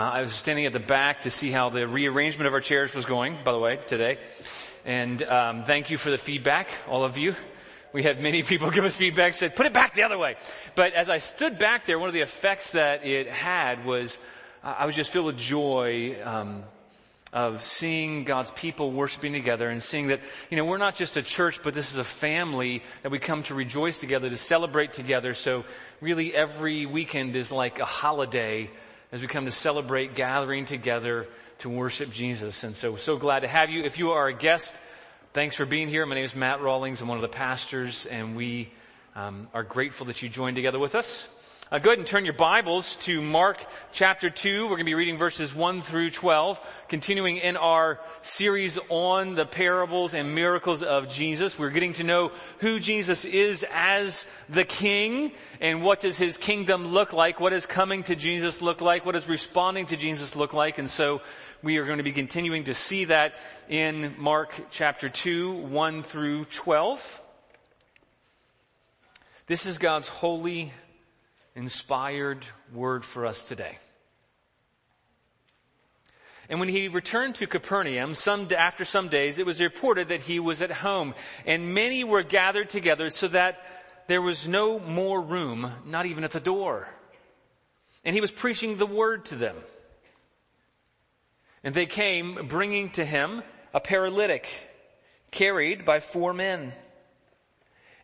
Uh, I was standing at the back to see how the rearrangement of our chairs was going, by the way, today. And um, thank you for the feedback, all of you. We had many people give us feedback, said, put it back the other way. But as I stood back there, one of the effects that it had was I was just filled with joy um, of seeing God's people worshiping together and seeing that, you know, we're not just a church, but this is a family that we come to rejoice together, to celebrate together. So really every weekend is like a holiday as we come to celebrate gathering together to worship Jesus. And so, so glad to have you. If you are a guest, thanks for being here. My name is Matt Rawlings. I'm one of the pastors, and we um, are grateful that you joined together with us. Uh, go ahead and turn your Bibles to Mark chapter 2. We're going to be reading verses 1 through 12, continuing in our series on the parables and miracles of Jesus. We're getting to know who Jesus is as the King and what does his kingdom look like? What does coming to Jesus look like? What does responding to Jesus look like? And so we are going to be continuing to see that in Mark chapter 2, 1 through 12. This is God's holy inspired word for us today. And when he returned to Capernaum, some, after some days, it was reported that he was at home, and many were gathered together so that there was no more room, not even at the door. And he was preaching the word to them. And they came bringing to him a paralytic carried by four men.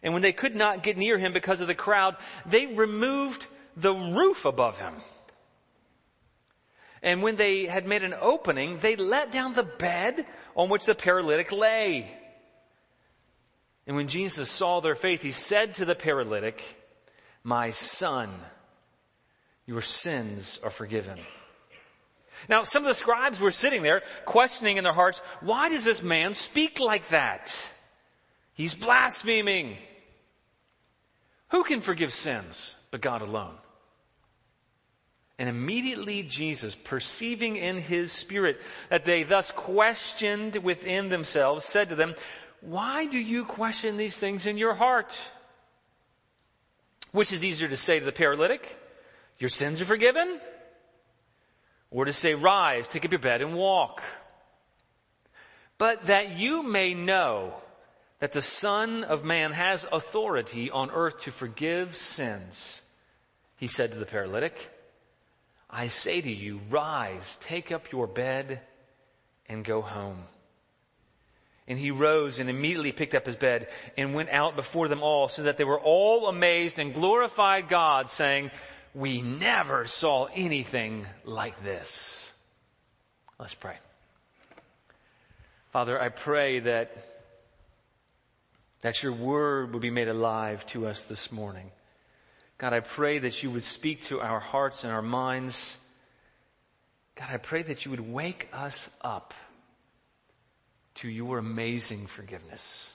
And when they could not get near him because of the crowd, they removed the roof above him. And when they had made an opening, they let down the bed on which the paralytic lay. And when Jesus saw their faith, he said to the paralytic, My son, your sins are forgiven. Now, some of the scribes were sitting there questioning in their hearts, why does this man speak like that? He's blaspheming. Who can forgive sins but God alone? And immediately Jesus, perceiving in his spirit that they thus questioned within themselves, said to them, Why do you question these things in your heart? Which is easier to say to the paralytic, Your sins are forgiven? Or to say, Rise, take up your bed and walk. But that you may know that the Son of Man has authority on earth to forgive sins, he said to the paralytic, I say to you, rise, take up your bed, and go home. And he rose and immediately picked up his bed and went out before them all so that they were all amazed and glorified God saying, we never saw anything like this. Let's pray. Father, I pray that that your word will be made alive to us this morning. God, I pray that you would speak to our hearts and our minds. God, I pray that you would wake us up to your amazing forgiveness.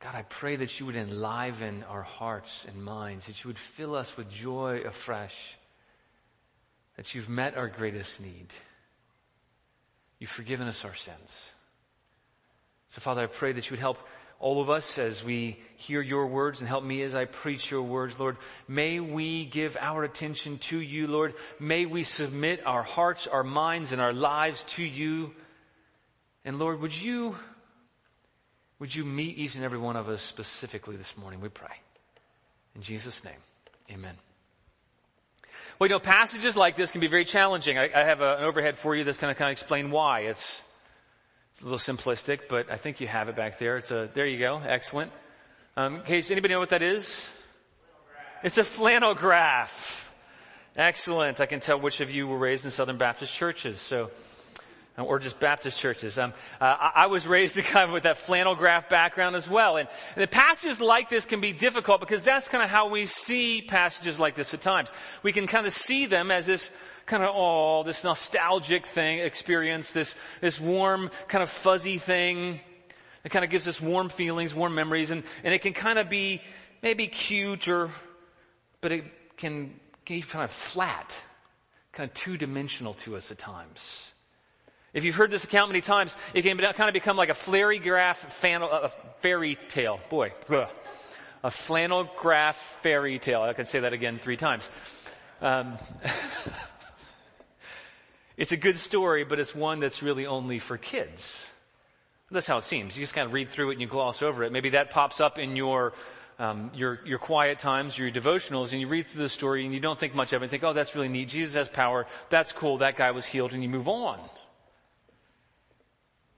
God, I pray that you would enliven our hearts and minds, that you would fill us with joy afresh, that you've met our greatest need. You've forgiven us our sins. So, Father, I pray that you would help all of us as we hear your words and help me as I preach your words, Lord. May we give our attention to you, Lord. May we submit our hearts, our minds, and our lives to you. And Lord, would you, would you meet each and every one of us specifically this morning? We pray. In Jesus' name, amen. Well, you know, passages like this can be very challenging. I, I have a, an overhead for you that's going to kind of explain why. It's, it's a little simplistic, but I think you have it back there. It's a, there you go. Excellent. Um, in case anybody know what that is? It's a flannel graph. Excellent. I can tell which of you were raised in Southern Baptist churches. So, uh, or just Baptist churches. Um, uh, I, was raised kind of with that flannel graph background as well. And, and the passages like this can be difficult because that's kind of how we see passages like this at times. We can kind of see them as this kind of, oh, this nostalgic thing, experience, this, this warm, kind of fuzzy thing. It kind of gives us warm feelings, warm memories, and, and it can kind of be maybe cute or, but it can, can be kind of flat, kind of two dimensional to us at times. If you've heard this account many times, it can kind of become like a flary graph fan, a fairy tale. Boy, ugh. a flannel graph fairy tale. I could say that again three times. Um, it's a good story, but it's one that's really only for kids. That's how it seems. You just kind of read through it and you gloss over it. Maybe that pops up in your um, your your quiet times, your devotionals, and you read through the story and you don't think much of it. And think, oh, that's really neat. Jesus has power. That's cool. That guy was healed, and you move on.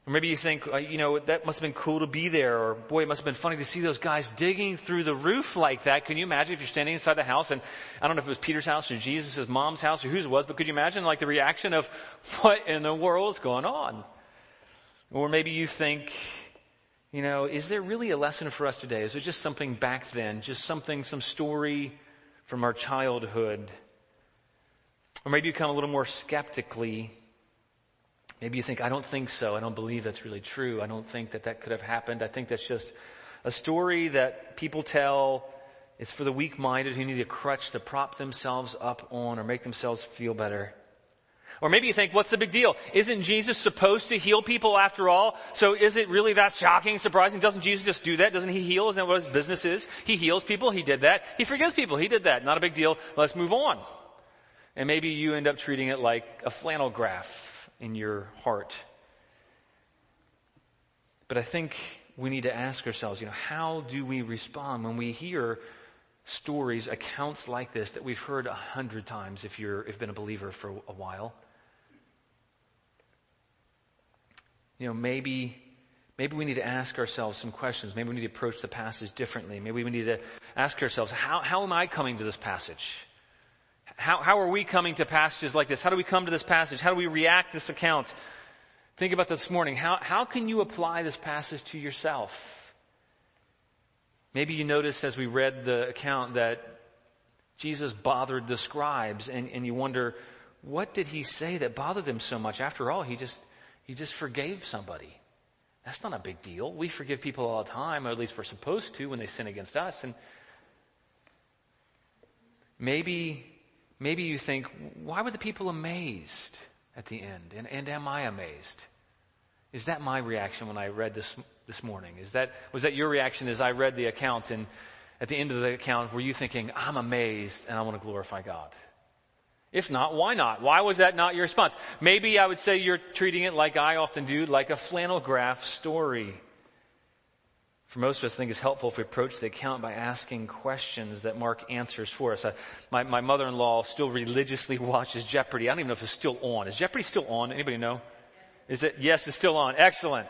Or maybe you think, uh, you know, that must have been cool to be there, or boy, it must have been funny to see those guys digging through the roof like that. Can you imagine if you're standing inside the house and I don't know if it was Peter's house or Jesus' mom's house or whose it was, but could you imagine like the reaction of what in the world is going on? Or maybe you think, you know, is there really a lesson for us today? Is it just something back then? Just something, some story from our childhood? Or maybe you come a little more skeptically. Maybe you think, I don't think so. I don't believe that's really true. I don't think that that could have happened. I think that's just a story that people tell. It's for the weak-minded who need a crutch to prop themselves up on or make themselves feel better. Or maybe you think, what's the big deal? Isn't Jesus supposed to heal people after all? So is it really that shocking, surprising? Doesn't Jesus just do that? Doesn't he heal? Isn't that what his business is? He heals people. He did that. He forgives people. He did that. Not a big deal. Let's move on. And maybe you end up treating it like a flannel graph in your heart. But I think we need to ask ourselves, you know, how do we respond when we hear stories, accounts like this that we've heard a hundred times if you're, if been a believer for a while? you know, maybe, maybe we need to ask ourselves some questions. Maybe we need to approach the passage differently. Maybe we need to ask ourselves, how, how am I coming to this passage? How, how are we coming to passages like this? How do we come to this passage? How do we react to this account? Think about this morning. How, how can you apply this passage to yourself? Maybe you noticed as we read the account that Jesus bothered the scribes and, and you wonder, what did he say that bothered them so much? After all, he just, he just forgave somebody. That's not a big deal. We forgive people all the time, or at least we're supposed to when they sin against us. And maybe, maybe you think, why were the people amazed at the end? And, and am I amazed? Is that my reaction when I read this this morning? Is that was that your reaction as I read the account and at the end of the account were you thinking, I'm amazed and I want to glorify God? If not, why not? Why was that not your response? Maybe I would say you're treating it like I often do, like a flannel graph story. For most of us, I think it's helpful if we approach the account by asking questions that Mark answers for us. Uh, my, my mother-in-law still religiously watches Jeopardy. I don't even know if it's still on. Is Jeopardy still on? Anybody know? Is it? Yes, it's still on. Excellent.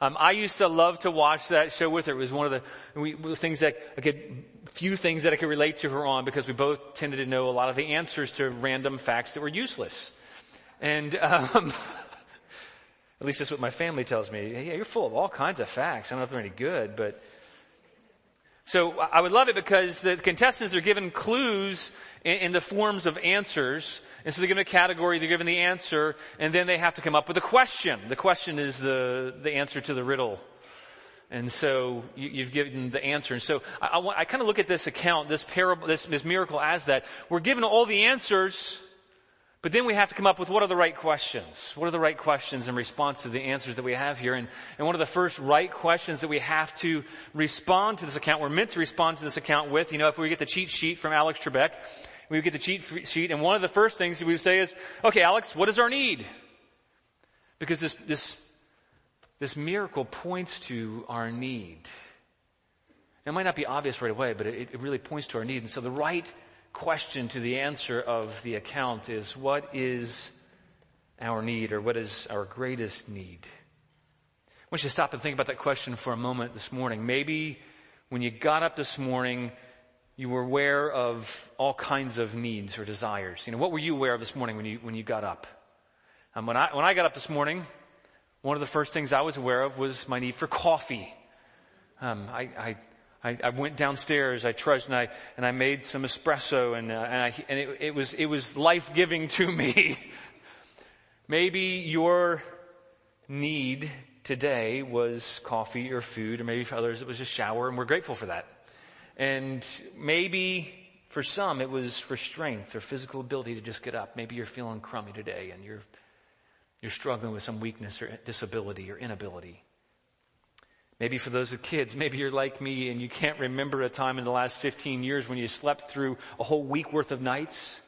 Um, I used to love to watch that show with her. It was one of the, we, the things that I could, few things that I could relate to her on because we both tended to know a lot of the answers to random facts that were useless. And, um, at least that's what my family tells me. Yeah, you're full of all kinds of facts. I don't know if they're any good, but so I would love it because the contestants are given clues in, in the forms of answers and so they're given a category, they're given the answer, and then they have to come up with a question. The question is the, the answer to the riddle. And so you, have given the answer. And so I, I, I kind of look at this account, this parable, this, this miracle as that. We're given all the answers, but then we have to come up with what are the right questions? What are the right questions in response to the answers that we have here? And, and one of the first right questions that we have to respond to this account, we're meant to respond to this account with, you know, if we get the cheat sheet from Alex Trebek, we get the cheat sheet, and one of the first things we would say is, okay, Alex, what is our need? Because this, this, this miracle points to our need. It might not be obvious right away, but it, it really points to our need. And so the right question to the answer of the account is, what is our need, or what is our greatest need? I want you to stop and think about that question for a moment this morning. Maybe when you got up this morning, you were aware of all kinds of needs or desires. You know, what were you aware of this morning when you, when you got up? Um, when, I, when I got up this morning, one of the first things I was aware of was my need for coffee. Um, I, I, I, went downstairs, I trudged, and I, and I made some espresso, and, uh, and, I, and it, it, was, it was life-giving to me. Maybe your need today was coffee or food, or maybe for others it was a shower, and we're grateful for that. And maybe for some it was for strength or physical ability to just get up. Maybe you're feeling crummy today and you're, you're struggling with some weakness or disability or inability. Maybe for those with kids, maybe you're like me and you can't remember a time in the last 15 years when you slept through a whole week worth of nights.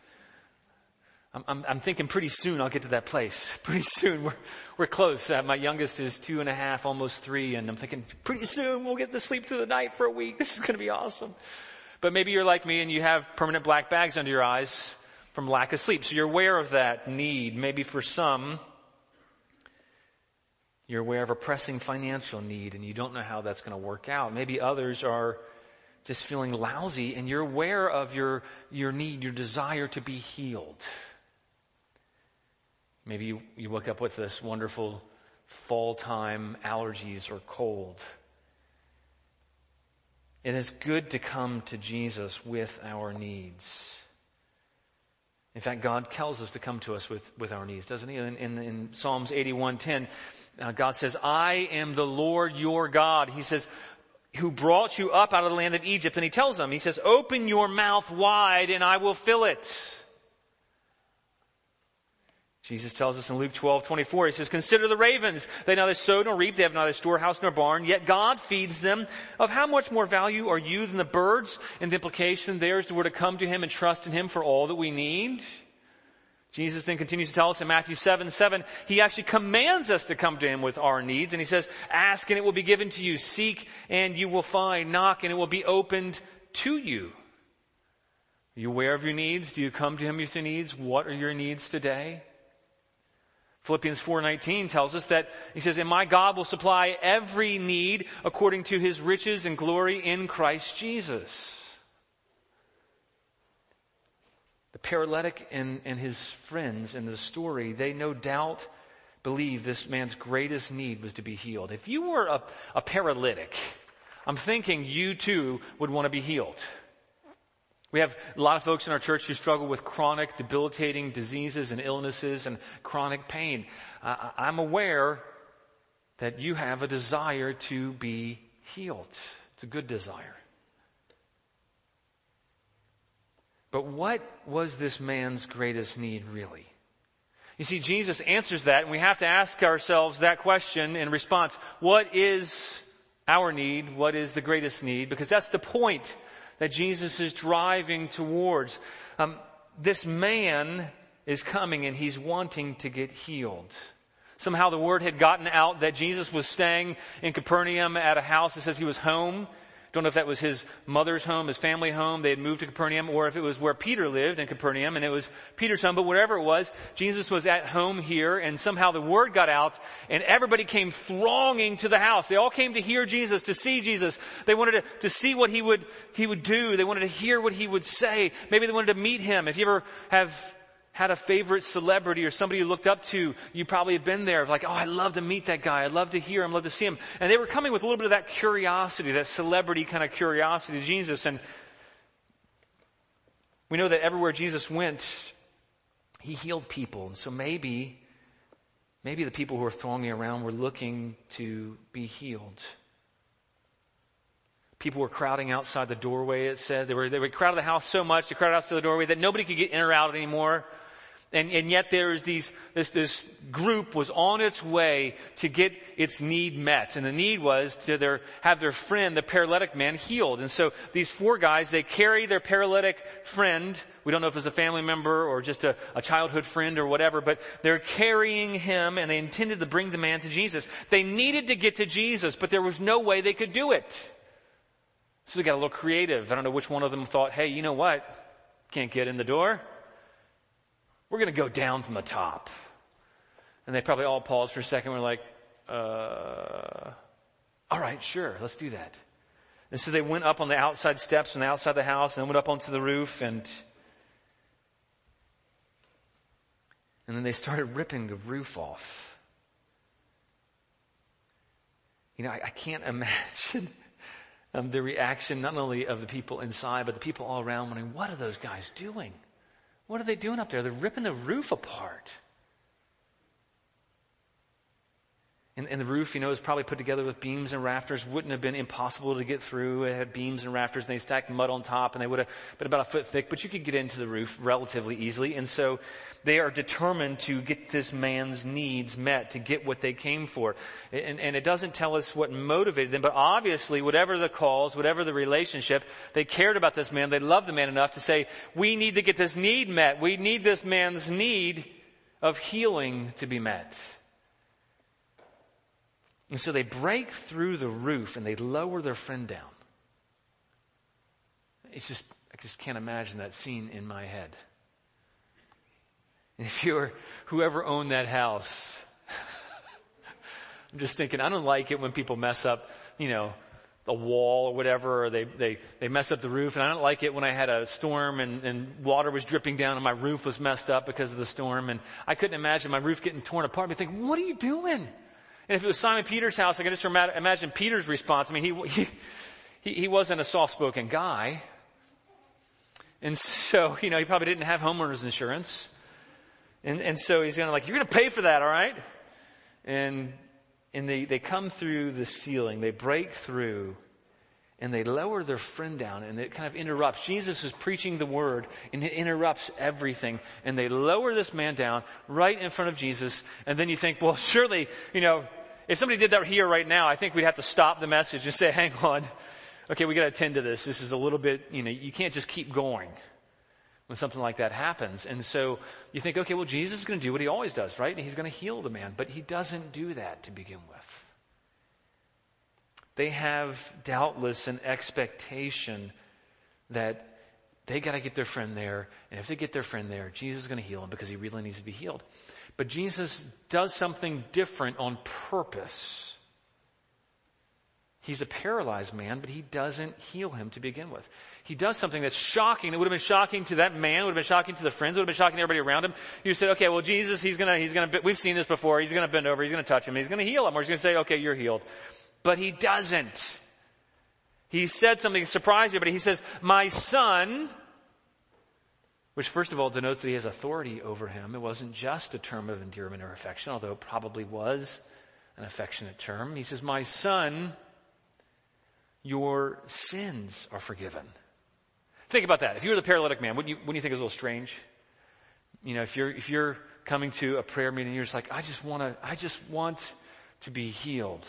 I'm, I'm, I'm, thinking pretty soon I'll get to that place. Pretty soon we're, we're close. Uh, my youngest is two and a half, almost three, and I'm thinking pretty soon we'll get to sleep through the night for a week. This is going to be awesome. But maybe you're like me and you have permanent black bags under your eyes from lack of sleep. So you're aware of that need. Maybe for some, you're aware of a pressing financial need and you don't know how that's going to work out. Maybe others are just feeling lousy and you're aware of your, your need, your desire to be healed. Maybe you, you wake up with this wonderful fall time allergies or cold. It is good to come to Jesus with our needs. In fact, God tells us to come to us with, with our needs, doesn't he? In, in, in Psalms 81.10, uh, God says, I am the Lord your God. He says, who brought you up out of the land of Egypt. And he tells them, he says, open your mouth wide and I will fill it. Jesus tells us in Luke 12, 24, he says, consider the ravens. They neither sow nor reap. They have neither storehouse nor barn. Yet God feeds them. Of how much more value are you than the birds? And the implication there is that we're to come to him and trust in him for all that we need. Jesus then continues to tell us in Matthew 7, 7, he actually commands us to come to him with our needs. And he says, ask and it will be given to you. Seek and you will find. Knock and it will be opened to you. Are you aware of your needs? Do you come to him with your needs? What are your needs today? Philippians 4:19 tells us that he says, "And my God will supply every need according to his riches and glory in Christ Jesus." The paralytic and, and his friends in the story, they no doubt believe this man's greatest need was to be healed. If you were a, a paralytic, I'm thinking you too would want to be healed. We have a lot of folks in our church who struggle with chronic, debilitating diseases and illnesses and chronic pain. Uh, I'm aware that you have a desire to be healed. It's a good desire. But what was this man's greatest need really? You see, Jesus answers that, and we have to ask ourselves that question in response. What is our need? What is the greatest need? Because that's the point that Jesus is driving towards. Um, this man is coming and he's wanting to get healed. Somehow the word had gotten out that Jesus was staying in Capernaum at a house that says he was home. Don't know if that was his mother's home, his family home. They had moved to Capernaum, or if it was where Peter lived in Capernaum, and it was Peter's home. But whatever it was, Jesus was at home here, and somehow the word got out, and everybody came thronging to the house. They all came to hear Jesus, to see Jesus. They wanted to, to see what he would he would do. They wanted to hear what he would say. Maybe they wanted to meet him. If you ever have had a favorite celebrity or somebody you looked up to, you probably have been there, like, oh, I'd love to meet that guy. I'd love to hear him, I'd love to see him. And they were coming with a little bit of that curiosity, that celebrity kind of curiosity to Jesus. And we know that everywhere Jesus went, he healed people. And so maybe, maybe the people who were thronging around were looking to be healed. People were crowding outside the doorway, it said. They were, they were crowded the house so much, they crowded outside the doorway that nobody could get in or out anymore. And, and yet there is these, this, this group was on its way to get its need met. And the need was to their, have their friend, the paralytic man, healed. And so these four guys, they carry their paralytic friend. We don't know if it's a family member or just a, a childhood friend or whatever, but they're carrying him and they intended to bring the man to Jesus. They needed to get to Jesus, but there was no way they could do it. So they got a little creative. I don't know which one of them thought, hey, you know what? Can't get in the door we're going to go down from the top. And they probably all paused for a second. We're like, uh, all right, sure, let's do that. And so they went up on the outside steps and the outside of the house and went up onto the roof and and then they started ripping the roof off. You know, I, I can't imagine um, the reaction not only of the people inside, but the people all around wondering, what are those guys doing? What are they doing up there? They're ripping the roof apart. And, and, the roof, you know, was probably put together with beams and rafters. Wouldn't have been impossible to get through. It had beams and rafters, and they stacked mud on top, and they would have been about a foot thick, but you could get into the roof relatively easily. And so they are determined to get this man's needs met, to get what they came for. And, and it doesn't tell us what motivated them, but obviously, whatever the cause, whatever the relationship, they cared about this man. They loved the man enough to say, we need to get this need met. We need this man's need of healing to be met. And so they break through the roof and they lower their friend down. It's just, I just can't imagine that scene in my head. And if you're whoever owned that house, I'm just thinking, I don't like it when people mess up, you know, a wall or whatever, or they, they, they mess up the roof. And I don't like it when I had a storm and, and water was dripping down and my roof was messed up because of the storm. And I couldn't imagine my roof getting torn apart. I'd think, what are you doing? And if it was Simon Peter's house, I can just imagine Peter's response. I mean, he, he, he wasn't a soft-spoken guy. And so, you know, he probably didn't have homeowner's insurance. And, and so he's going to like, you're going to pay for that, all right? And, and they, they come through the ceiling, they break through, and they lower their friend down, and it kind of interrupts. Jesus is preaching the word, and it interrupts everything. And they lower this man down right in front of Jesus, and then you think, well, surely, you know, if somebody did that here right now, I think we'd have to stop the message and say, hang on, okay, we gotta attend to this. This is a little bit, you know, you can't just keep going when something like that happens. And so you think, okay, well, Jesus is going to do what he always does, right? He's going to heal the man, but he doesn't do that to begin with. They have doubtless an expectation that they got to get their friend there, and if they get their friend there, Jesus is going to heal him because he really needs to be healed. But Jesus does something different on purpose. He's a paralyzed man, but he doesn't heal him to begin with. He does something that's shocking. That would have been shocking to that man, would have been shocking to the friends, would have been shocking to everybody around him. You said, okay, well, Jesus, he's gonna, he's gonna, we've seen this before. He's gonna bend over, he's gonna touch him, he's gonna heal him, or he's gonna say, okay, you're healed. But he doesn't. He said something surprising, but he says, my son, which first of all denotes that he has authority over him. It wasn't just a term of endearment or affection, although it probably was an affectionate term. He says, my son, your sins are forgiven. Think about that. If you were the paralytic man, wouldn't you, wouldn't you think it was a little strange? You know, if you're, if you're coming to a prayer meeting, you're just like, I just want to, I just want to be healed.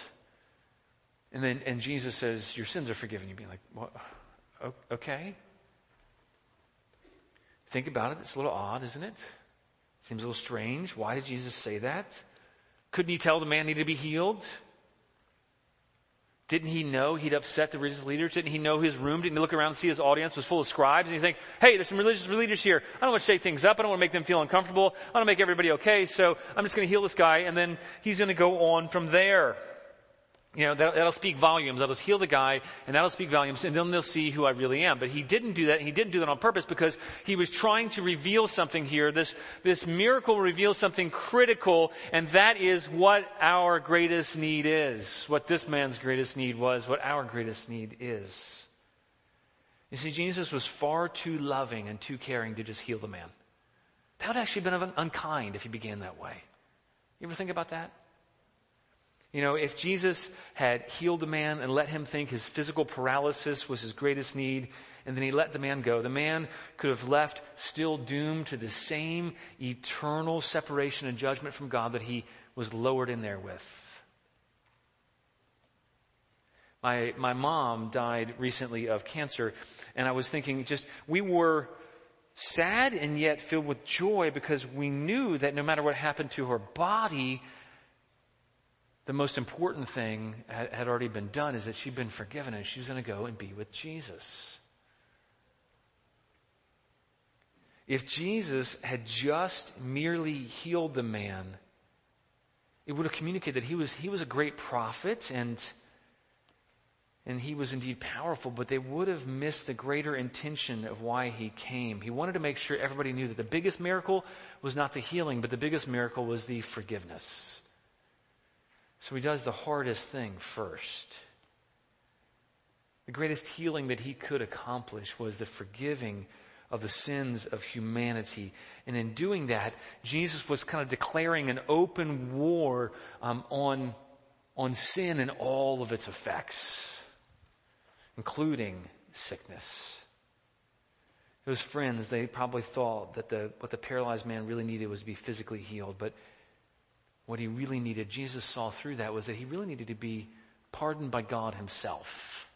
And then, and Jesus says, your sins are forgiven. You'd be like, what? Okay. Think about it. It's a little odd, isn't it? Seems a little strange. Why did Jesus say that? Couldn't he tell the man he needed to be healed? Didn't he know he'd upset the religious leaders? Didn't he know his room? Didn't he look around and see his audience was full of scribes? And he think, hey, there's some religious leaders here. I don't want to shake things up. I don't want to make them feel uncomfortable. I want to make everybody okay. So I'm just going to heal this guy and then he's going to go on from there you know, that, will speak volumes. That'll just heal the guy, and that'll speak volumes, and then they'll see who I really am. But he didn't do that. He didn't do that on purpose because he was trying to reveal something here. This, this miracle reveals something critical, and that is what our greatest need is. What this man's greatest need was, what our greatest need is. You see, Jesus was far too loving and too caring to just heal the man. That would actually have been unkind if he began that way. You ever think about that? You know, if Jesus had healed a man and let him think his physical paralysis was his greatest need, and then he let the man go, the man could have left still doomed to the same eternal separation and judgment from God that he was lowered in there with. My, my mom died recently of cancer, and I was thinking just, we were sad and yet filled with joy because we knew that no matter what happened to her body, the most important thing had already been done is that she'd been forgiven and she was going to go and be with Jesus. If Jesus had just merely healed the man, it would have communicated that he was, he was a great prophet and, and he was indeed powerful, but they would have missed the greater intention of why he came. He wanted to make sure everybody knew that the biggest miracle was not the healing, but the biggest miracle was the forgiveness. So he does the hardest thing first. The greatest healing that he could accomplish was the forgiving of the sins of humanity. And in doing that, Jesus was kind of declaring an open war um, on on sin and all of its effects, including sickness. Those friends, they probably thought that the, what the paralyzed man really needed was to be physically healed, but what he really needed, Jesus saw through that, was that he really needed to be pardoned by God himself.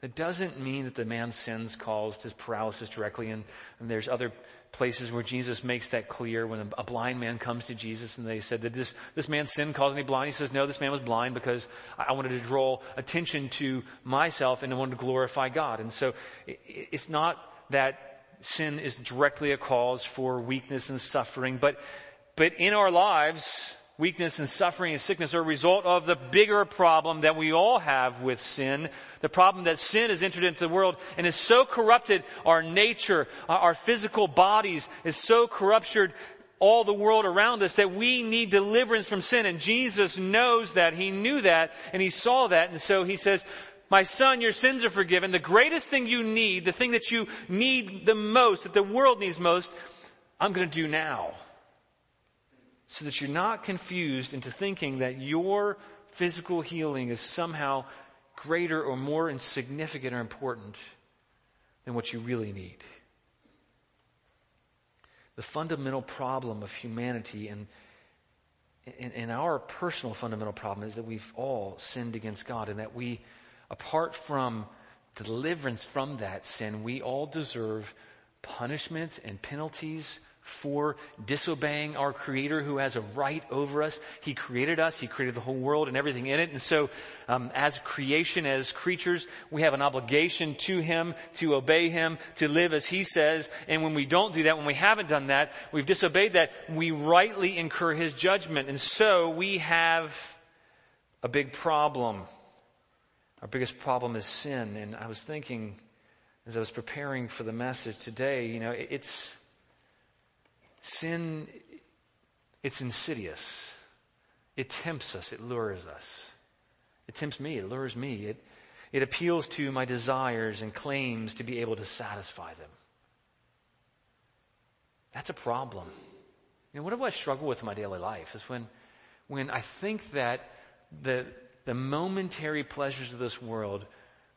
That doesn't mean that the man's sins caused his paralysis directly, and, and there's other places where Jesus makes that clear when a, blind man comes to Jesus and they said, Did this, this man's sin cause any blind? He says, No, this man was blind because I, I wanted to draw attention to myself and I wanted to glorify God. And so it, it's not that sin is directly a cause for weakness and suffering, but, but in our lives, weakness and suffering and sickness are a result of the bigger problem that we all have with sin. The problem that sin has entered into the world and has so corrupted our nature, our physical bodies, is so corrupted all the world around us that we need deliverance from sin. And Jesus knows that. He knew that and he saw that. And so he says, my son, your sins are forgiven. The greatest thing you need, the thing that you need the most, that the world needs most, I'm going to do now so that you're not confused into thinking that your physical healing is somehow greater or more insignificant or important than what you really need. The fundamental problem of humanity and, and, and our personal fundamental problem is that we've all sinned against God and that we, apart from deliverance from that sin, we all deserve punishment and penalties for disobeying our creator who has a right over us. He created us. He created the whole world and everything in it. And so, um, as creation, as creatures, we have an obligation to him, to obey him, to live as he says. And when we don't do that, when we haven't done that, we've disobeyed that, we rightly incur his judgment. And so we have a big problem. Our biggest problem is sin. And I was thinking, as I was preparing for the message today, you know, it's, Sin, it's insidious. It tempts us. It lures us. It tempts me. It lures me. It, it appeals to my desires and claims to be able to satisfy them. That's a problem. You know, what do I struggle with in my daily life is when, when I think that the, the momentary pleasures of this world,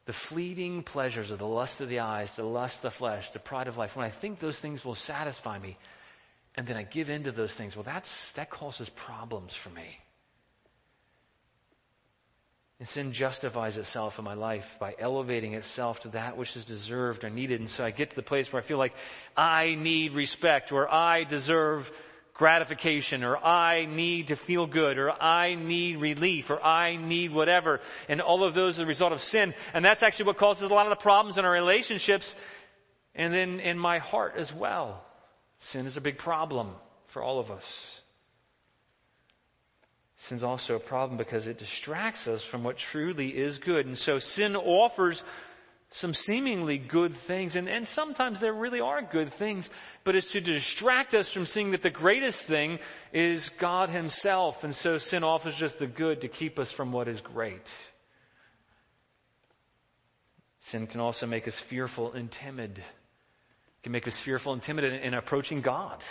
the fleeting pleasures of the lust of the eyes, the lust of the flesh, the pride of life, when I think those things will satisfy me, and then I give in to those things, well, that's, that causes problems for me. And sin justifies itself in my life by elevating itself to that which is deserved or needed. And so I get to the place where I feel like I need respect or I deserve gratification or I need to feel good or I need relief or I need whatever. And all of those are the result of sin. And that's actually what causes a lot of the problems in our relationships and then in my heart as well. Sin is a big problem for all of us. Sin's also a problem because it distracts us from what truly is good. And so sin offers some seemingly good things, and, and sometimes there really are good things, but it's to distract us from seeing that the greatest thing is God Himself. And so sin offers just the good to keep us from what is great. Sin can also make us fearful and timid can make us fearful and timid in, in approaching God.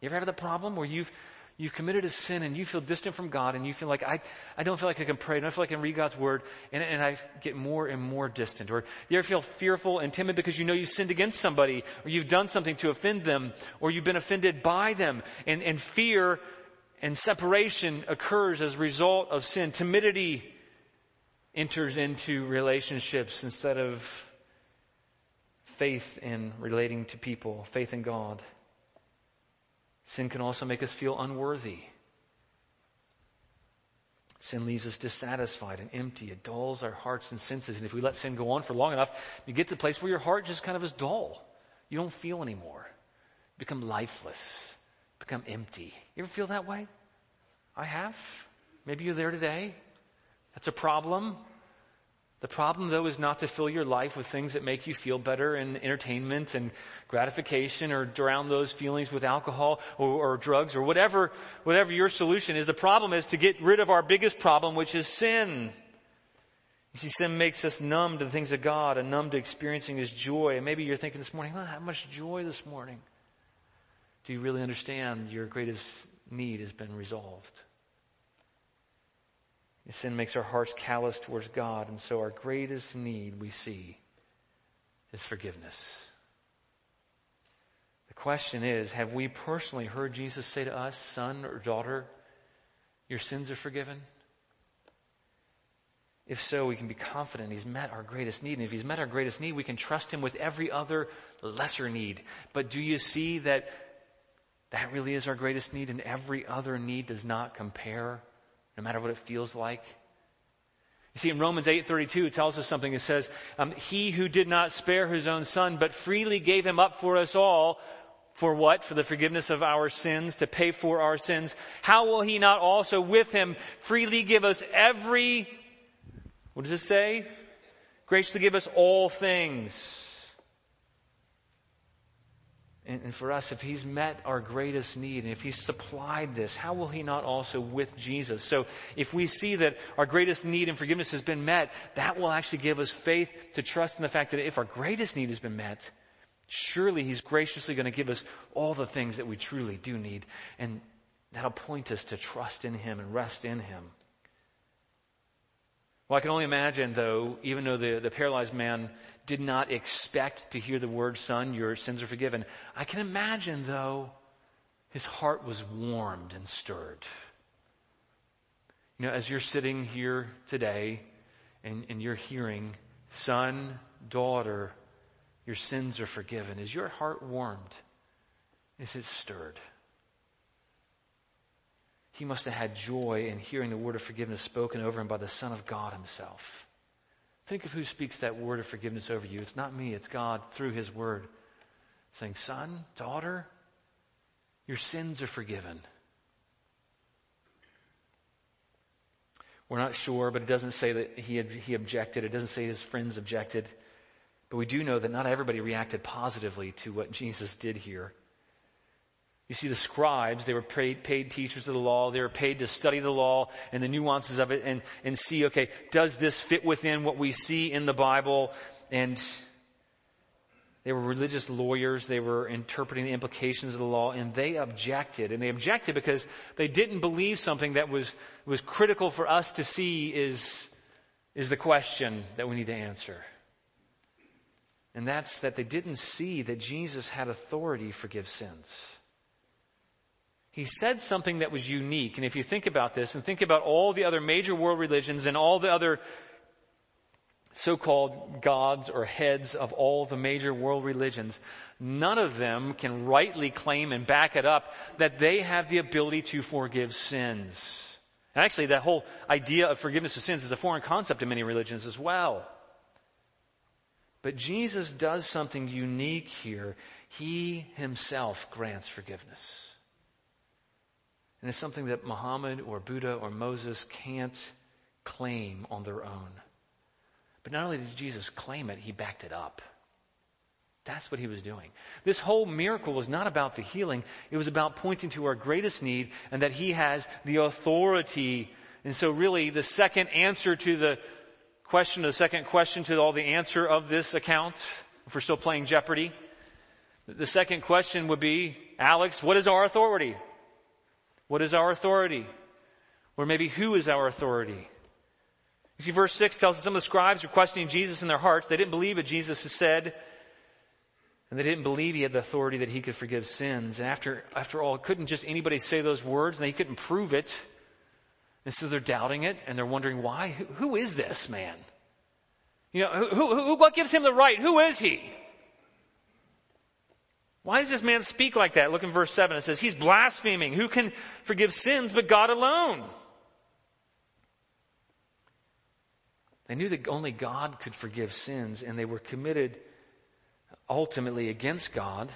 You ever have that problem where you've you've committed a sin and you feel distant from God and you feel like, I, I don't feel like I can pray, I don't feel like I can read God's word, and, and I get more and more distant. Or you ever feel fearful and timid because you know you sinned against somebody, or you've done something to offend them, or you've been offended by them, and, and fear and separation occurs as a result of sin. Timidity enters into relationships instead of faith in relating to people, faith in God. Sin can also make us feel unworthy. Sin leaves us dissatisfied and empty. It dulls our hearts and senses. And if we let sin go on for long enough, you get to the place where your heart just kind of is dull. You don't feel anymore. You become lifeless. Become empty. You ever feel that way? I have. Maybe you're there today. That's a problem. The problem, though, is not to fill your life with things that make you feel better and entertainment and gratification or drown those feelings with alcohol or, or, drugs or whatever, whatever your solution is. The problem is to get rid of our biggest problem, which is sin. You see, sin makes us numb to the things of God and numb to experiencing His joy. And maybe you're thinking this morning, how much joy this morning. Do you really understand your greatest need has been resolved? Sin makes our hearts callous towards God, and so our greatest need we see is forgiveness. The question is, have we personally heard Jesus say to us, son or daughter, your sins are forgiven? If so, we can be confident He's met our greatest need. And if He's met our greatest need, we can trust Him with every other lesser need. But do you see that that really is our greatest need and every other need does not compare, no matter what it feels like? You see, in Romans 8.32, it tells us something. It says, um, He who did not spare His own Son, but freely gave Him up for us all, for what? For the forgiveness of our sins, to pay for our sins. How will He not also with Him freely give us every what does it say? Graciously give us all things. And, and, for us, if He's met our greatest need, and if He's supplied this, how will He not also with Jesus? So if we see that our greatest need in forgiveness has been met, that will actually give us faith to trust in the fact that if our greatest need has been met, surely He's graciously going to give us all the things that we truly do need. And that'll point us to trust in Him and rest in Him. Well, I can only imagine, though, even though the, the paralyzed man did not expect to hear the word, Son, your sins are forgiven, I can imagine, though, his heart was warmed and stirred. You know, as you're sitting here today and, and you're hearing, Son, daughter, your sins are forgiven, is your heart warmed? Is it stirred? He must have had joy in hearing the word of forgiveness spoken over him by the Son of God himself. Think of who speaks that word of forgiveness over you. It's not me, it's God through his word saying, Son, daughter, your sins are forgiven. We're not sure, but it doesn't say that he, had, he objected. It doesn't say his friends objected. But we do know that not everybody reacted positively to what Jesus did here. You see, the scribes, they were paid, paid, teachers of the law. They were paid to study the law and the nuances of it and, and see, okay, does this fit within what we see in the Bible? And they were religious lawyers. They were interpreting the implications of the law and they objected. And they objected because they didn't believe something that was, was critical for us to see is, is the question that we need to answer. And that's that they didn't see that Jesus had authority to forgive sins he said something that was unique. And if you think about this and think about all the other major world religions and all the other so-called gods or heads of all the major world religions, none of them can rightly claim and back it up that they have the ability to forgive sins. And actually, that whole idea of forgiveness of sins is a foreign concept in many religions as well. But Jesus does something unique here. He himself grants forgiveness. And it's something that Muhammad or Buddha or Moses can't claim on their own. But not only did Jesus claim it, he backed it up. That's what he was doing. This whole miracle was not about the healing. It was about pointing to our greatest need and that he has the authority. And so really the second answer to the question, the second question to all the answer of this account, if we're still playing Jeopardy, the second question would be, Alex, what is our authority? What is our authority? Or maybe who is our authority? You see, verse 6 tells us some of the scribes were questioning Jesus in their hearts. They didn't believe what Jesus had said. And they didn't believe he had the authority that he could forgive sins. And after, after all, couldn't just anybody say those words and they couldn't prove it. And so they're doubting it and they're wondering why. who, who is this man? You know, who, who, what gives him the right? Who is he? Why does this man speak like that? Look in verse 7. It says, He's blaspheming. Who can forgive sins but God alone? They knew that only God could forgive sins, and they were committed ultimately against God.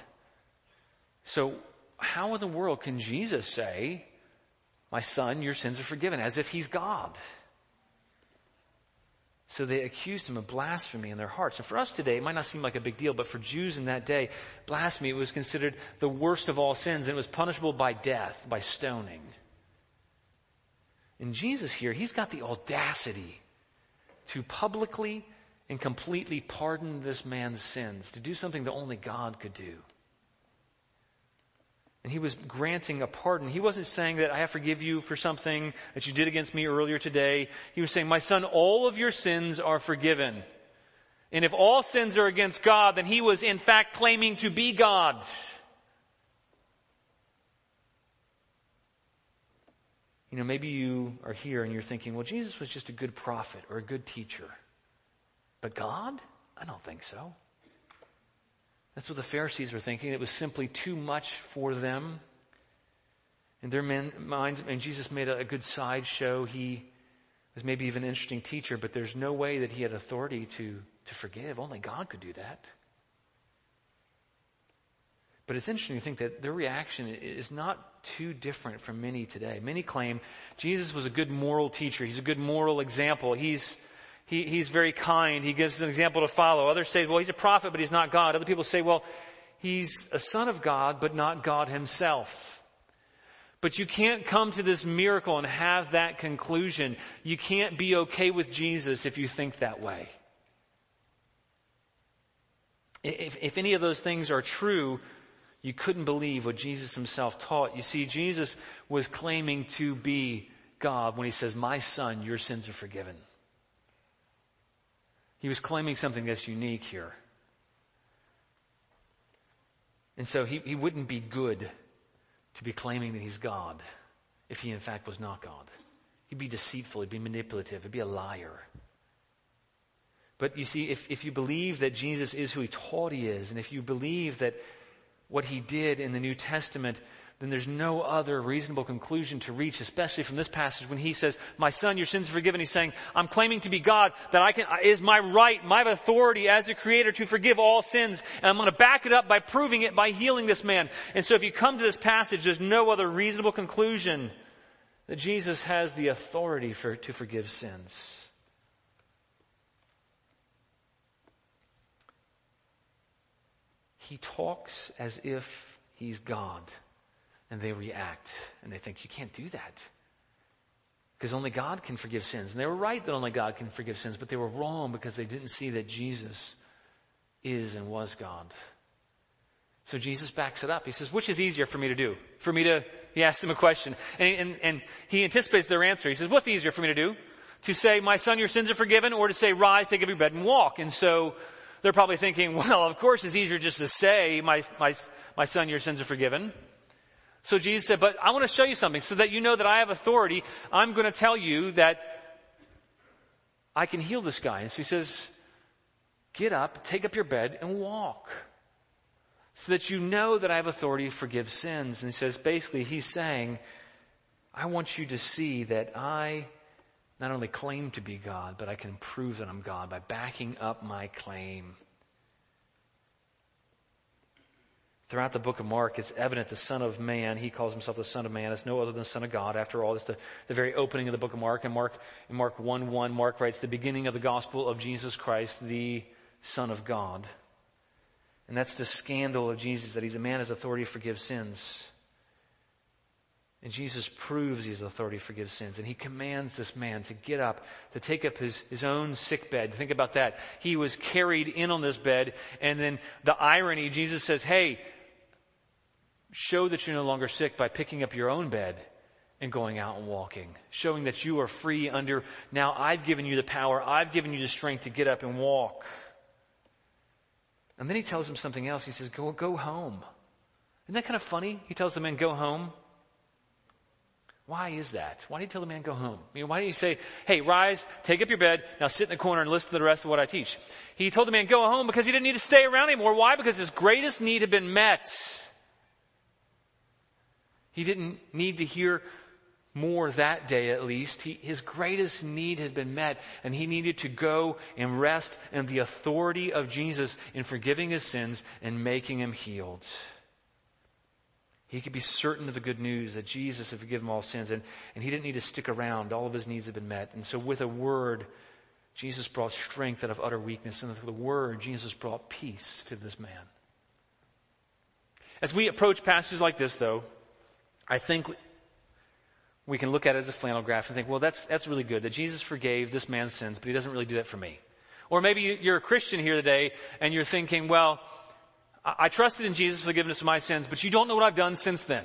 So, how in the world can Jesus say, My son, your sins are forgiven, as if he's God? So they accused him of blasphemy in their hearts. And for us today, it might not seem like a big deal, but for Jews in that day, blasphemy was considered the worst of all sins and it was punishable by death, by stoning. And Jesus here, he's got the audacity to publicly and completely pardon this man's sins, to do something that only God could do. And he was granting a pardon. He wasn't saying that I have forgive you for something that you did against me earlier today. He was saying, my son, all of your sins are forgiven. And if all sins are against God, then he was in fact claiming to be God. You know, maybe you are here and you're thinking, well, Jesus was just a good prophet or a good teacher. But God? I don't think so. That's what the Pharisees were thinking. It was simply too much for them. In their minds, and Jesus made a, a good sideshow. He was maybe even an interesting teacher, but there's no way that he had authority to, to forgive. Only God could do that. But it's interesting to think that their reaction is not too different from many today. Many claim Jesus was a good moral teacher. He's a good moral example. He's, he, he's very kind. He gives an example to follow. Others say, well, he's a prophet, but he's not God. Other people say, well, he's a son of God, but not God himself. But you can't come to this miracle and have that conclusion. You can't be okay with Jesus if you think that way. If, if any of those things are true, you couldn't believe what Jesus himself taught. You see, Jesus was claiming to be God when he says, My son, your sins are forgiven. He was claiming something that's unique here. And so he, he wouldn't be good to be claiming that he's God if he in fact was not God. He'd be deceitful, he'd be manipulative, he'd be a liar. But you see, if, if you believe that Jesus is who he taught he is, and if you believe that what he did in the New Testament then there's no other reasonable conclusion to reach, especially from this passage when he says, my son, your sins are forgiven. He's saying, I'm claiming to be God, that I can, is my right, my authority as a creator to forgive all sins. And I'm going to back it up by proving it by healing this man. And so if you come to this passage, there's no other reasonable conclusion that Jesus has the authority for, to forgive sins. He talks as if he's God and they react and they think, you can't do that. Because only God can forgive sins. And they were right that only God can forgive sins, but they were wrong because they didn't see that Jesus is and was God. So Jesus backs it up. He says, which is easier for me to do? For me to, he asks them a question. And, and, and he anticipates their answer. He says, what's easier for me to do? To say, my son, your sins are forgiven, or to say, rise, take up your bed and walk. And so they're probably thinking, well, of course it's easier just to say, my, my, my son, your sins are forgiven. So Jesus said, but I want to show you something so that you know that I have authority. I'm going to tell you that I can heal this guy. And so he says, get up, take up your bed and walk so that you know that I have authority to forgive sins. And he says, basically, he's saying, I want you to see that I not only claim to be God, but I can prove that I'm God by backing up my claim. Throughout the book of Mark, it's evident the Son of Man, he calls himself the Son of Man, is no other than the Son of God. After all, it's the, the very opening of the book of Mark. And Mark, in Mark 1 1, Mark writes, the beginning of the gospel of Jesus Christ, the Son of God. And that's the scandal of Jesus, that he's a man has authority to forgive sins. And Jesus proves his authority to forgive sins. And he commands this man to get up, to take up his, his own sick bed. Think about that. He was carried in on this bed. And then the irony, Jesus says, Hey, show that you're no longer sick by picking up your own bed and going out and walking, showing that you are free under, now I've given you the power, I've given you the strength to get up and walk. And then he tells him something else. He says, go, go home. Isn't that kind of funny? He tells the man, go home. Why is that? Why do you tell the man go home? I mean, why don't you say, hey, rise, take up your bed, now sit in the corner and listen to the rest of what I teach? He told the man go home because he didn't need to stay around anymore. Why? Because his greatest need had been met. He didn't need to hear more that day at least. He, his greatest need had been met and he needed to go and rest in the authority of Jesus in forgiving his sins and making him healed. He could be certain of the good news that Jesus had forgiven all sins and, and he didn't need to stick around. All of his needs had been met. And so with a word, Jesus brought strength out of utter weakness. And with the word, Jesus brought peace to this man. As we approach passages like this though, I think we can look at it as a flannel graph and think, well, that's, that's really good that Jesus forgave this man's sins, but he doesn't really do that for me. Or maybe you're a Christian here today and you're thinking, well, I trusted in Jesus forgiveness of my sins, but you don't know what I've done since then.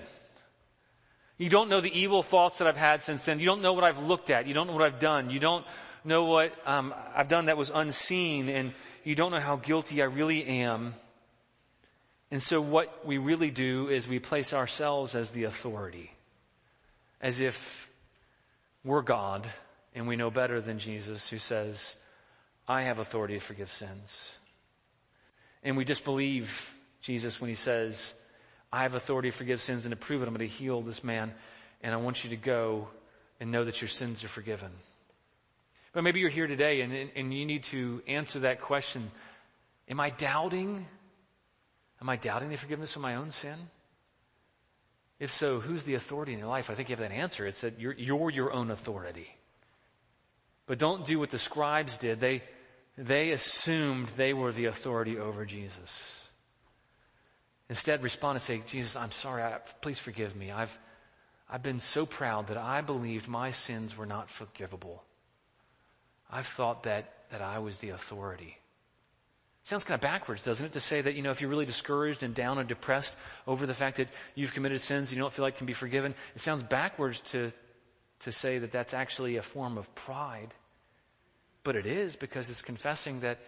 You don't know the evil thoughts that I've had since then. You don't know what I've looked at. You don't know what I've done. You don't know what um, I've done that was unseen, and you don't know how guilty I really am. And so, what we really do is we place ourselves as the authority, as if we're God and we know better than Jesus, who says, I have authority to forgive sins. And we disbelieve Jesus when he says, I have authority to forgive sins and to prove it. I'm going to heal this man, and I want you to go and know that your sins are forgiven. But maybe you're here today and, and you need to answer that question. Am I doubting? Am I doubting the forgiveness of my own sin? If so, who's the authority in your life? I think you have that answer. It's that you're, you're your own authority. But don't do what the scribes did. They, they assumed they were the authority over Jesus. Instead, respond and say, Jesus, I'm sorry. I, please forgive me. I've, I've been so proud that I believed my sins were not forgivable. I've thought that, that I was the authority. Sounds kind of backwards, doesn't it? To say that, you know, if you're really discouraged and down and depressed over the fact that you've committed sins and you don't feel like can be forgiven, it sounds backwards to, to say that that's actually a form of pride. But it is because it's confessing that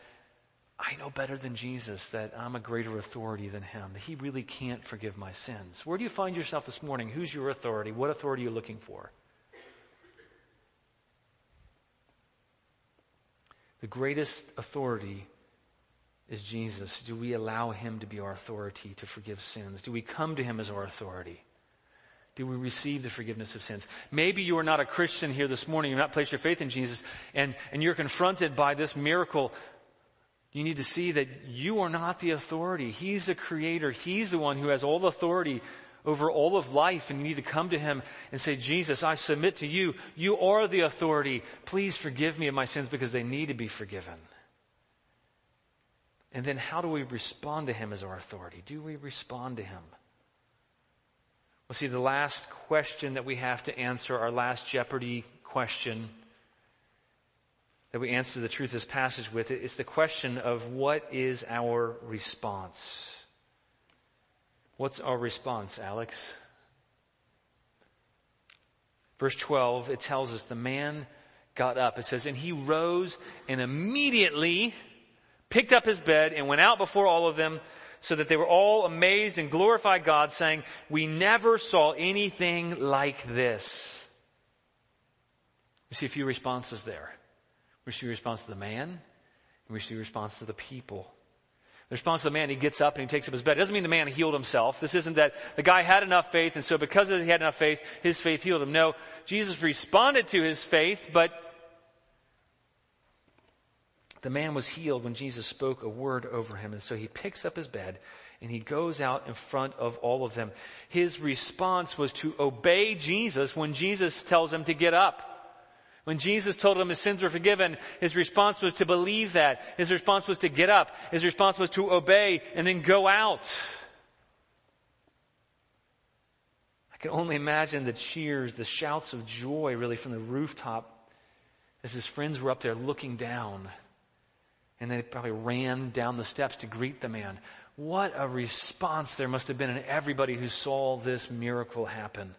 I know better than Jesus, that I'm a greater authority than him, that he really can't forgive my sins. Where do you find yourself this morning? Who's your authority? What authority are you looking for? The greatest authority is Jesus. Do we allow him to be our authority to forgive sins? Do we come to him as our authority? Do we receive the forgiveness of sins? Maybe you are not a Christian here this morning. You've not placed your faith in Jesus and, and you're confronted by this miracle. You need to see that you are not the authority. He's the creator. He's the one who has all authority over all of life and you need to come to him and say, Jesus, I submit to you. You are the authority. Please forgive me of my sins because they need to be forgiven. And then how do we respond to him as our authority? Do we respond to him? Well, see, the last question that we have to answer, our last Jeopardy question that we answer the truth of this passage with, is the question of what is our response? What's our response, Alex? Verse 12, it tells us the man got up. It says, and he rose and immediately picked up his bed and went out before all of them so that they were all amazed and glorified God saying, we never saw anything like this. We see a few responses there. We see a response to the man and we see a response to the people. The response of the man, he gets up and he takes up his bed. It doesn't mean the man healed himself. This isn't that the guy had enough faith and so because he had enough faith, his faith healed him. No, Jesus responded to his faith, but the man was healed when Jesus spoke a word over him. And so he picks up his bed and he goes out in front of all of them. His response was to obey Jesus when Jesus tells him to get up. When Jesus told him his sins were forgiven, his response was to believe that. His response was to get up. His response was to obey and then go out. I can only imagine the cheers, the shouts of joy really from the rooftop as his friends were up there looking down. And they probably ran down the steps to greet the man. What a response there must have been in everybody who saw this miracle happen.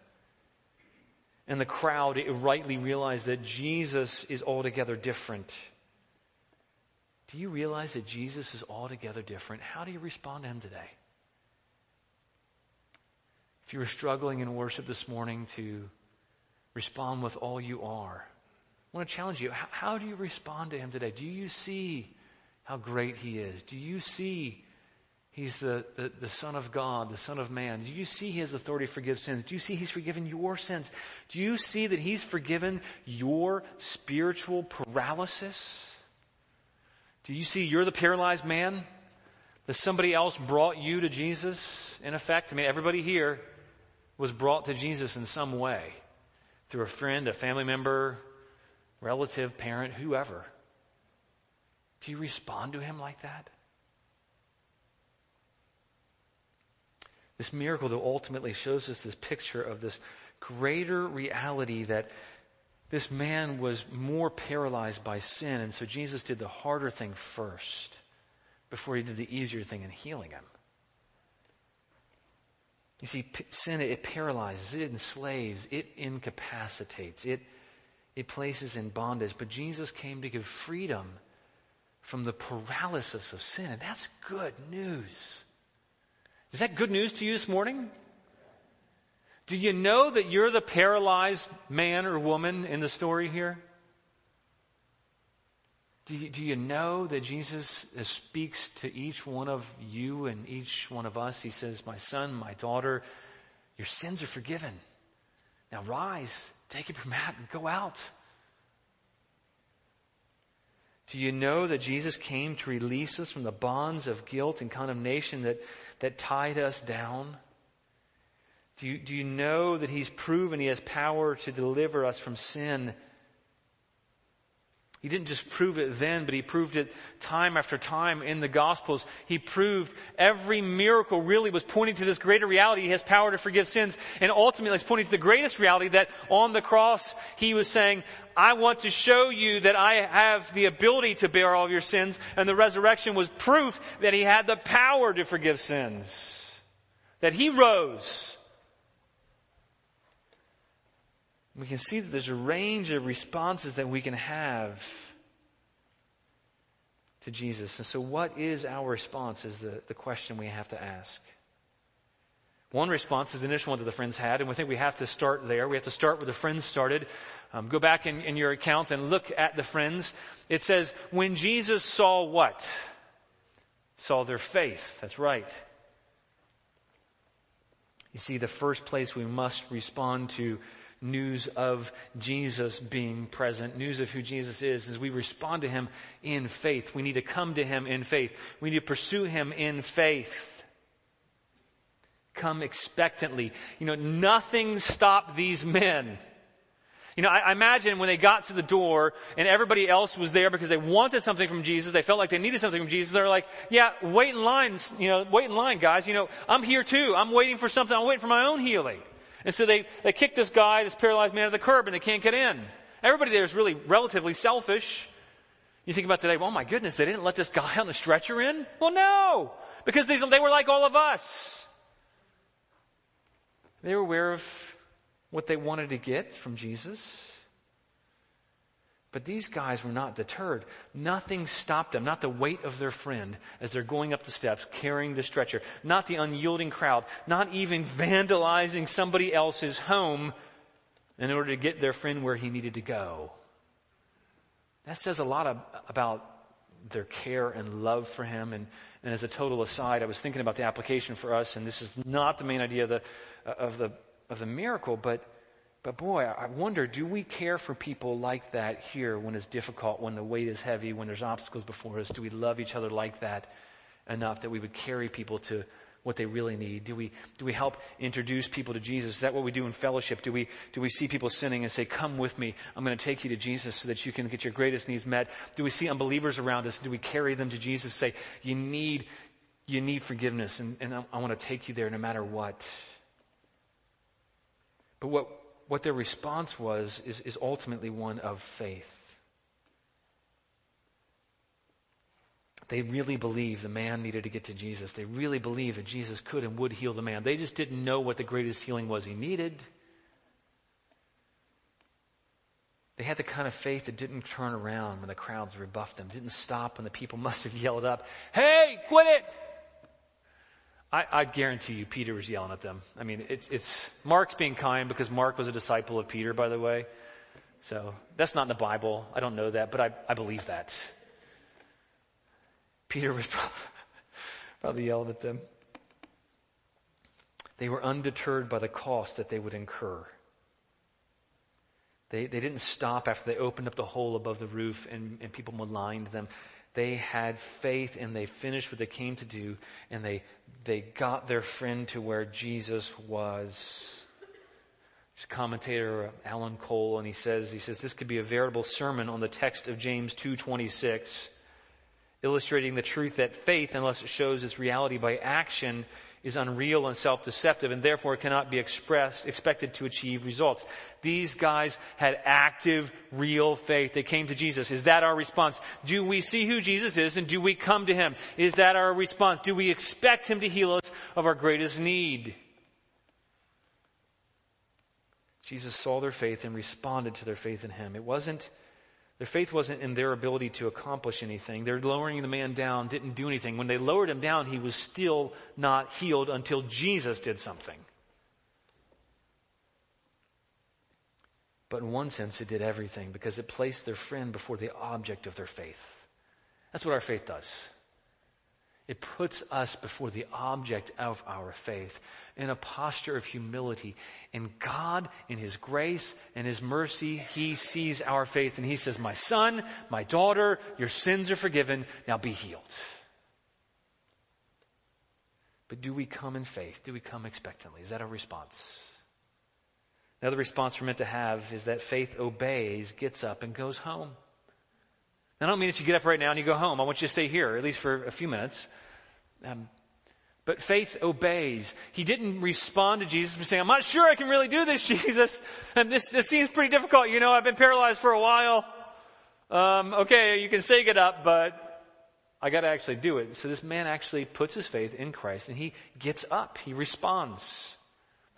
And the crowd rightly realized that Jesus is altogether different. Do you realize that Jesus is altogether different? How do you respond to him today? If you were struggling in worship this morning to respond with all you are, I want to challenge you. How, do you respond to him today? Do you see how great he is? Do you see He's the, the, the, Son of God, the Son of Man. Do you see His authority to forgive sins? Do you see He's forgiven your sins? Do you see that He's forgiven your spiritual paralysis? Do you see you're the paralyzed man? That somebody else brought you to Jesus, in effect? I mean, everybody here was brought to Jesus in some way. Through a friend, a family member, relative, parent, whoever. Do you respond to Him like that? This miracle, though, ultimately shows us this picture of this greater reality that this man was more paralyzed by sin, and so Jesus did the harder thing first before he did the easier thing in healing him. You see, sin, it paralyzes, it enslaves, it incapacitates, it, it places in bondage. But Jesus came to give freedom from the paralysis of sin. And that's good news. Is that good news to you this morning? Do you know that you're the paralyzed man or woman in the story here? Do you, do you know that Jesus uh, speaks to each one of you and each one of us? He says, My son, my daughter, your sins are forgiven. Now rise, take up your mat, and go out. Do you know that Jesus came to release us from the bonds of guilt and condemnation that, that tied us down? Do you, do you know that He's proven He has power to deliver us from sin? He didn't just prove it then, but He proved it time after time in the Gospels. He proved every miracle really was pointing to this greater reality. He has power to forgive sins. And ultimately, it's pointing to the greatest reality that on the cross, He was saying, I want to show you that I have the ability to bear all of your sins. And the resurrection was proof that He had the power to forgive sins. That He rose we can see that there's a range of responses that we can have to Jesus. And so, what is our response is the, the question we have to ask. One response is the initial one that the friends had, and we think we have to start there. We have to start where the friends started. Um, go back in, in your account and look at the friends. It says, when Jesus saw what? Saw their faith. That's right. You see, the first place we must respond to news of Jesus being present, news of who Jesus is, as we respond to Him in faith. We need to come to Him in faith. We need to pursue Him in faith. Come expectantly. You know, nothing stopped these men. You know, I, I, imagine when they got to the door and everybody else was there because they wanted something from Jesus, they felt like they needed something from Jesus, they're like, yeah, wait in line, you know, wait in line, guys. You know, I'm here too. I'm waiting for something. I'm waiting for my own healing. And so they, they kick this guy, this paralyzed man, to the curb and they can't get in. Everybody there is really relatively selfish. You think about today, well, oh my goodness, they didn't let this guy on the stretcher in? Well, no! Because they were like all of us. They were aware of what they wanted to get from Jesus. But these guys were not deterred. Nothing stopped them, not the weight of their friend as they're going up the steps carrying the stretcher, not the unyielding crowd, not even vandalizing somebody else's home in order to get their friend where he needed to go. That says a lot of, about their care and love for him. And, and as a total aside, I was thinking about the application for us, and this is not the main idea of the, uh, of the, of the miracle, but but boy, I wonder, do we care for people like that here when it's difficult, when the weight is heavy, when there's obstacles before us? Do we love each other like that enough that we would carry people to what they really need? Do we, do we help introduce people to Jesus? Is that what we do in fellowship? Do we, do we see people sinning and say, come with me. I'm going to take you to Jesus so that you can get your greatest needs met? Do we see unbelievers around us? Do we carry them to Jesus say, you need, you need forgiveness and, and I, I want to take you there no matter what? But what, what their response was is, is ultimately one of faith. They really believed the man needed to get to Jesus. They really believed that Jesus could and would heal the man. They just didn't know what the greatest healing was he needed. They had the kind of faith that didn't turn around when the crowds rebuffed them, didn't stop when the people must have yelled up, Hey, quit it! I, I, guarantee you Peter was yelling at them. I mean, it's, it's, Mark's being kind because Mark was a disciple of Peter, by the way. So that's not in the Bible. I don't know that, but I, I believe that. Peter was probably yelling at them. They were undeterred by the cost that they would incur. They, they didn't stop after they opened up the hole above the roof and, and people maligned them. They had faith and they finished what they came to do and they, they got their friend to where Jesus was. There's commentator Alan Cole and he says, he says, this could be a veritable sermon on the text of James 2.26, illustrating the truth that faith, unless it shows its reality by action, is unreal and self-deceptive and therefore cannot be expressed, expected to achieve results. These guys had active, real faith. They came to Jesus. Is that our response? Do we see who Jesus is and do we come to Him? Is that our response? Do we expect Him to heal us of our greatest need? Jesus saw their faith and responded to their faith in Him. It wasn't their faith wasn't in their ability to accomplish anything. Their lowering the man down didn't do anything. When they lowered him down, he was still not healed until Jesus did something. But in one sense, it did everything because it placed their friend before the object of their faith. That's what our faith does. It puts us before the object of our faith in a posture of humility. And God, in His grace and His mercy, He sees our faith and He says, My son, my daughter, your sins are forgiven. Now be healed. But do we come in faith? Do we come expectantly? Is that a response? Another response we're meant to have is that faith obeys, gets up, and goes home. I don't mean that you get up right now and you go home. I want you to stay here, at least for a few minutes. Um, but faith obeys. He didn't respond to Jesus by saying, I'm not sure I can really do this, Jesus. And this, this seems pretty difficult. You know, I've been paralyzed for a while. Um, okay, you can say get up, but I gotta actually do it. So this man actually puts his faith in Christ and he gets up. He responds.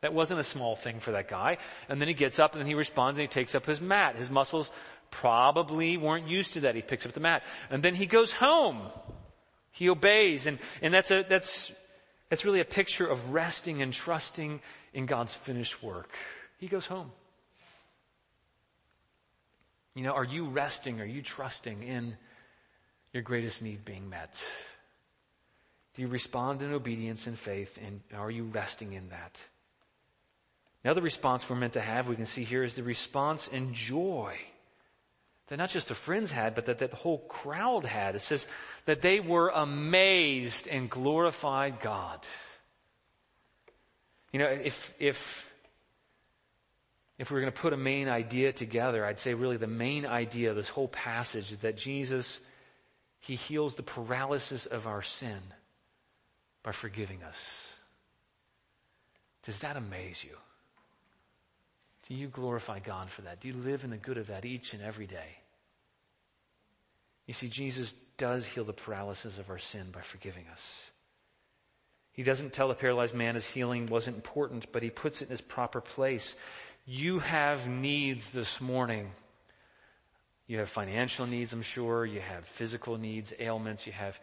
That wasn't a small thing for that guy. And then he gets up and then he responds and he takes up his mat. His muscles probably weren't used to that. He picks up the mat. And then he goes home. He obeys. And, and that's a, that's, that's really a picture of resting and trusting in God's finished work. He goes home. You know, are you resting? Are you trusting in your greatest need being met? Do you respond in obedience and faith? And are you resting in that? Another response we're meant to have, we can see here, is the response in joy that not just the friends had, but that, that the whole crowd had. It says that they were amazed and glorified God. You know, if, if, if we we're going to put a main idea together, I'd say really the main idea of this whole passage is that Jesus, He heals the paralysis of our sin by forgiving us. Does that amaze you? Do you glorify God for that? Do you live in the good of that each and every day? You see, Jesus does heal the paralysis of our sin by forgiving us. He doesn't tell the paralyzed man his healing wasn't important, but he puts it in his proper place. You have needs this morning. You have financial needs, I'm sure. You have physical needs, ailments. You have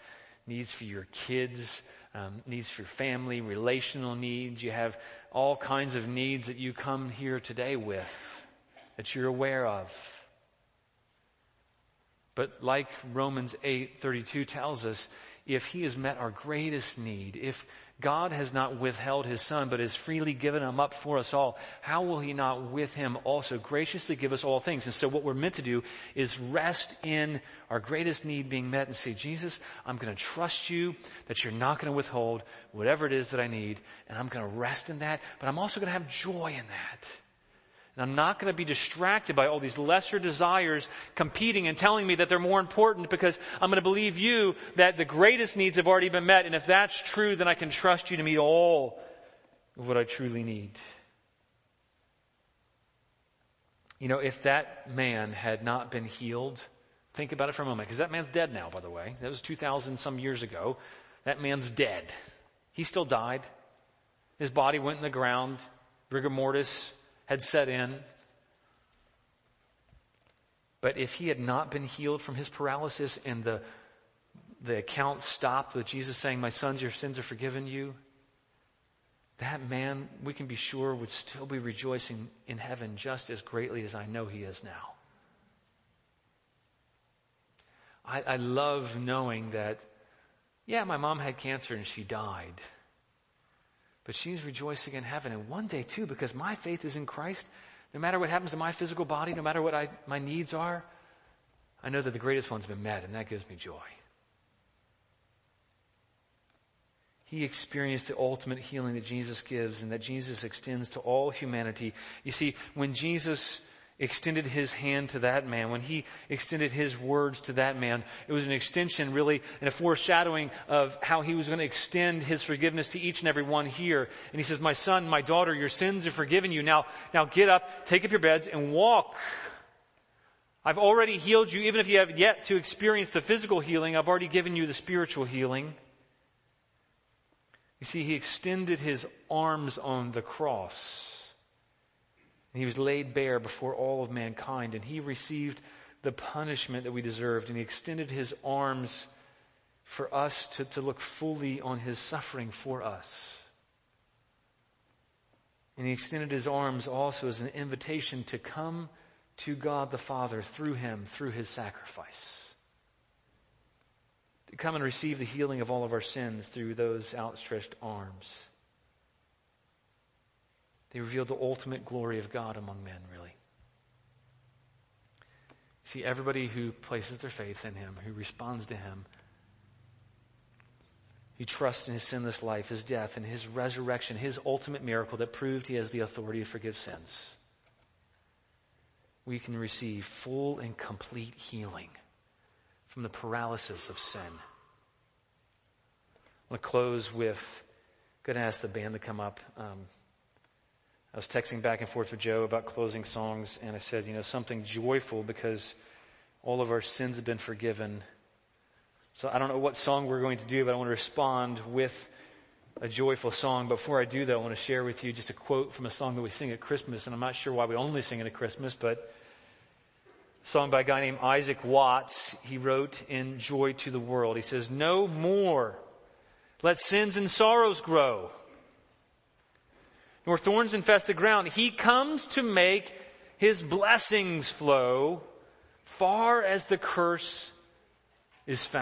needs for your kids, um, needs for your family, relational needs. You have all kinds of needs that you come here today with that you're aware of. But like Romans 8:32 tells us, if he has met our greatest need, if God has not withheld his son, but has freely given him up for us all, how will he not with him also graciously give us all things? And so what we're meant to do is rest in our greatest need being met and say, Jesus, I'm going to trust you that you're not going to withhold whatever it is that I need, and I'm going to rest in that, but I'm also going to have joy in that. And I'm not going to be distracted by all these lesser desires competing and telling me that they're more important because I'm going to believe you that the greatest needs have already been met. And if that's true, then I can trust you to meet all of what I truly need. You know, if that man had not been healed, think about it for a moment, because that man's dead now, by the way. That was 2,000 some years ago. That man's dead. He still died. His body went in the ground. Rigor mortis had set in. But if he had not been healed from his paralysis and the, the account stopped with Jesus saying, My sons, your sins are forgiven you, that man, we can be sure, would still be rejoicing in heaven just as greatly as I know he is now. I, I love knowing that, yeah, my mom had cancer and she died. But she's rejoicing in heaven. And one day, too, because my faith is in Christ, no matter what happens to my physical body, no matter what I, my needs are, I know that the greatest one's been met, and that gives me joy. He experienced the ultimate healing that Jesus gives and that Jesus extends to all humanity. You see, when Jesus extended his hand to that man, when he extended his words to that man, it was an extension really and a foreshadowing of how he was going to extend his forgiveness to each and every one here. And he says, my son, my daughter, your sins are forgiven you. Now, now get up, take up your beds and walk. I've already healed you. Even if you have yet to experience the physical healing, I've already given you the spiritual healing. You see, he extended his arms on the cross And he was laid bare before all of mankind, and he received the punishment that we deserved, and he extended his arms for us to, to look fully on his suffering for us. And he extended his arms also as an invitation to come to God the Father through him, through his sacrifice. To come and receive the healing of all of our sins through those outstretched arms. They reveal the ultimate glory of God among men, really. See, everybody who places their faith in him, who responds to him, who trusts in his sinless life, his death, and his resurrection, his ultimate miracle that proved he has the authority to forgive sins, we can receive full and complete healing from the paralysis of sin. I want to close with, going to ask the band to come up. Um, I was texting back and forth with Joe about closing songs, and I said, you know, something joyful because all of our sins have been forgiven. So I don't know what song we're going to do, but I want to respond with a joyful song. Before I do that, I want to share with you just a quote from a song that we sing at Christmas, and I'm not sure why we only sing it at Christmas, but a song by a guy named Isaac Watts. He wrote in Joy to the World. He says, No more let sins and sorrows grow nor thorns infest the ground. He comes to make his blessings flow far as the curse is found.